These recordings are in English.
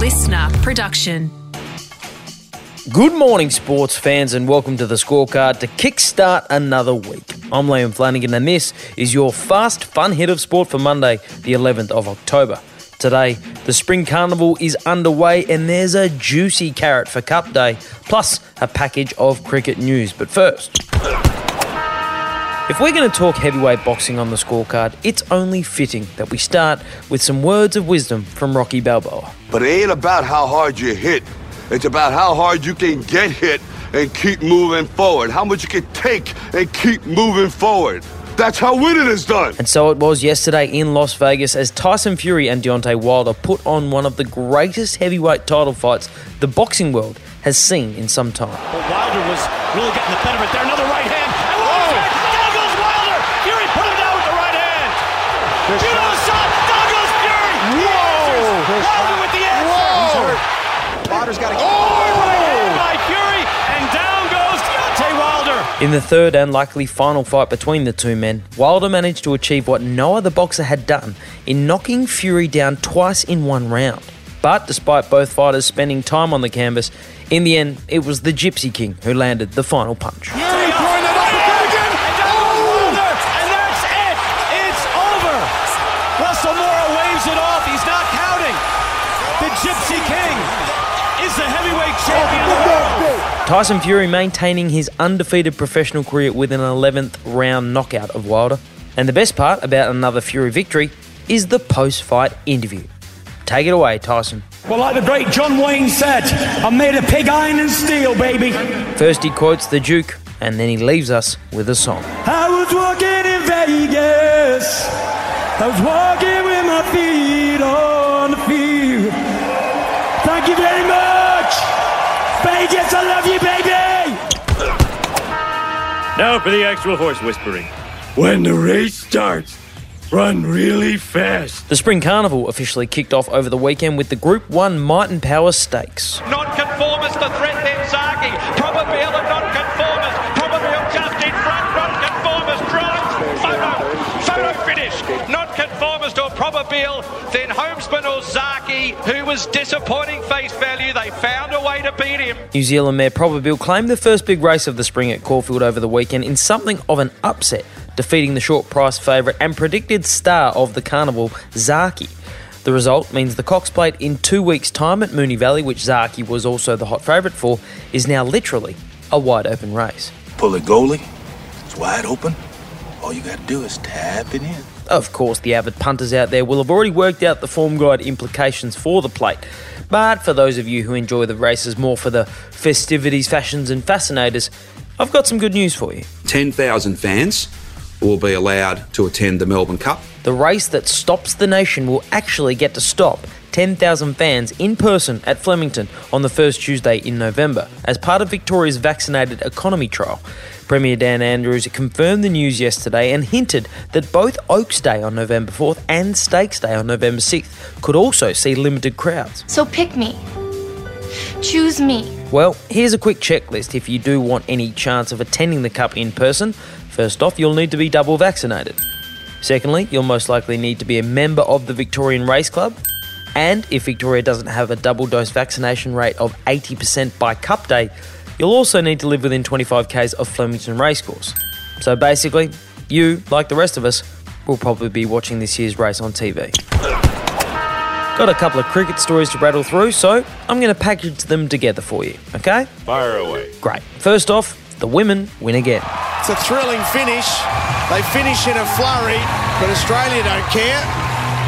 listener production. Good morning, sports fans, and welcome to the scorecard to kickstart another week. I'm Liam Flanagan, and this is your fast, fun hit of sport for Monday, the 11th of October. Today, the Spring Carnival is underway, and there's a juicy carrot for Cup Day, plus a package of cricket news. But first, if we're going to talk heavyweight boxing on the scorecard, it's only fitting that we start with some words of wisdom from Rocky Balboa. But it ain't about how hard you hit. It's about how hard you can get hit and keep moving forward. How much you can take and keep moving forward. That's how winning is done. And so it was yesterday in Las Vegas as Tyson Fury and Deontay Wilder put on one of the greatest heavyweight title fights the boxing world has seen in some time. But Wilder was really getting the better of it there. Another right hand. And Wilder's back. Down goes Wilder. Fury put him down with the right hand. Beautiful shot. Down goes Fury. He answers. Wilder with the answer. Wilder's got to Oh, right hand by Fury. And down goes Deontay Wilder. In the third and likely final fight between the two men, Wilder managed to achieve what no other boxer had done in knocking Fury down twice in one round. But despite both fighters spending time on the canvas, in the end, it was the Gypsy King who landed the final punch. Fury throwing it up again. And down Wilder. And that's it. It's over. Russell Mora waves it off. He's not counting. The Gypsy King is the heavyweight champion of the world. Tyson Fury maintaining his undefeated professional career with an 11th round knockout of Wilder. And the best part about another Fury victory is the post fight interview. Take it away, Tyson. Well, like the great John Wayne said, I'm made of pig iron and steel, baby. First, he quotes the Duke, and then he leaves us with a song. I was walking in Vegas. I was walking with my feet on. Thank you very much. Vegas, I love you, baby. Now for the actual horse whispering. When the race starts, run really fast. The Spring Carnival officially kicked off over the weekend with the Group 1 Might and Power Stakes. Non-conformist, the threat then Zaaki. Probably of non-conformist. Probabeel just in front. Non-conformist drives. Photo. Photo finish. Non-conformist or. Then Homespun or Zaaki, who was disappointing face value. They found a way to beat him. New Zealand Mare Probabeel claimed the first big race of the spring at Caulfield over the weekend in something of an upset, defeating the short price favourite and predicted star of the carnival, Zaaki. The result means the Cox Plate in two weeks' time at Moonee Valley, which Zaaki was also the hot favourite for, is now literally a wide open race. Pull it goalie. It's wide open. All you got to do is tap it in. Of course, the avid punters out there will have already worked out the form guide implications for the plate. But for those of you who enjoy the races more for the festivities, fashions, and fascinators, I've got some good news for you. 10,000 fans will be allowed to attend the Melbourne Cup. The race that stops the nation will actually get to stop 10,000 fans in person at Flemington on the first Tuesday in November as part of Victoria's vaccinated economy trial. Premier Dan Andrews confirmed the news yesterday and hinted that both Oaks Day on November 4th and Stakes Day on November 6th could also see limited crowds. So pick me. Choose me. Well, here's a quick checklist if you do want any chance of attending the Cup in person. First off, you'll need to be double vaccinated. Secondly, you'll most likely need to be a member of the Victorian Race Club. And if Victoria doesn't have a double dose vaccination rate of 80% by Cup Day, you'll also need to live within 25 k's of Flemington Racecourse. So basically, you, like the rest of us, will probably be watching this year's race on TV. Got a couple of cricket stories to rattle through, so I'm going to package them together for you, okay? Fire away. Great. First off, the women win again. It's a thrilling finish. They finish in a flurry, but Australia don't care.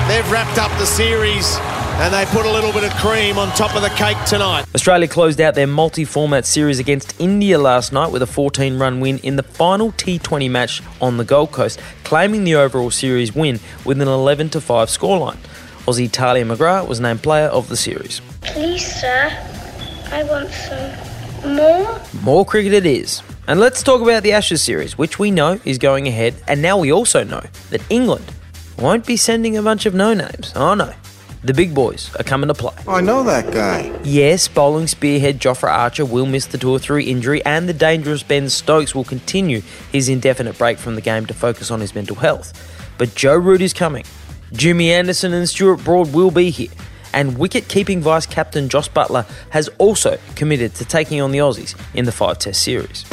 They've wrapped up the series and they put a little bit of cream on top of the cake tonight. Australia closed out their multi format series against India last night with a 14 run win in the final T20 match on the Gold Coast, claiming the overall series win with an 11 5 scoreline. Aussie Tahlia McGrath was named player of the series. Please, sir. I want some more. More cricket it is. And let's talk about the Ashes series, which we know is going ahead, and now we also know that England won't be sending a bunch of no names. Oh no. The big boys are coming to play. I know that guy. Yes, bowling spearhead Jofra Archer will miss the tour through injury, and the dangerous Ben Stokes will continue his indefinite break from the game to focus on his mental health. But Joe Root is coming. Jimmy Anderson and Stuart Broad will be here. and wicket keeping vice captain Josh Buttler has also committed to taking on the Aussies in the five test series.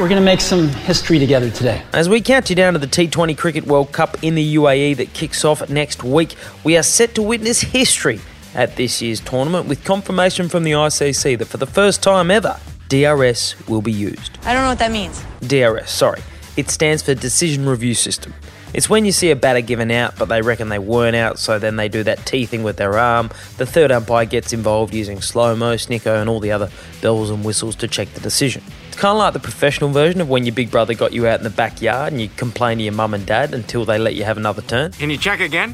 We're going to make some history together today. As we count you down to the T20 Cricket World Cup in the UAE that kicks off next week, we are set to witness history at this year's tournament with confirmation from the ICC that for the first time ever, DRS will be used. I don't know what that means. DRS, sorry. It stands for Decision Review System. It's when you see a batter given out, but they reckon they weren't out, so then they do that T thing with their arm. The third umpire gets involved using slow mo, snicko, and all the other bells and whistles to check the decision. It's kind of like the professional version of when your big brother got you out in the backyard and you complain to your mum and dad until they let you have another turn. Can you check again?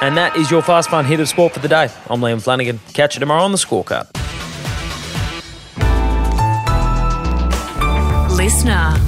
And that is your fast fun hit of sport for the day. I'm Liam Flanagan. Catch you tomorrow on the scorecard. Listener.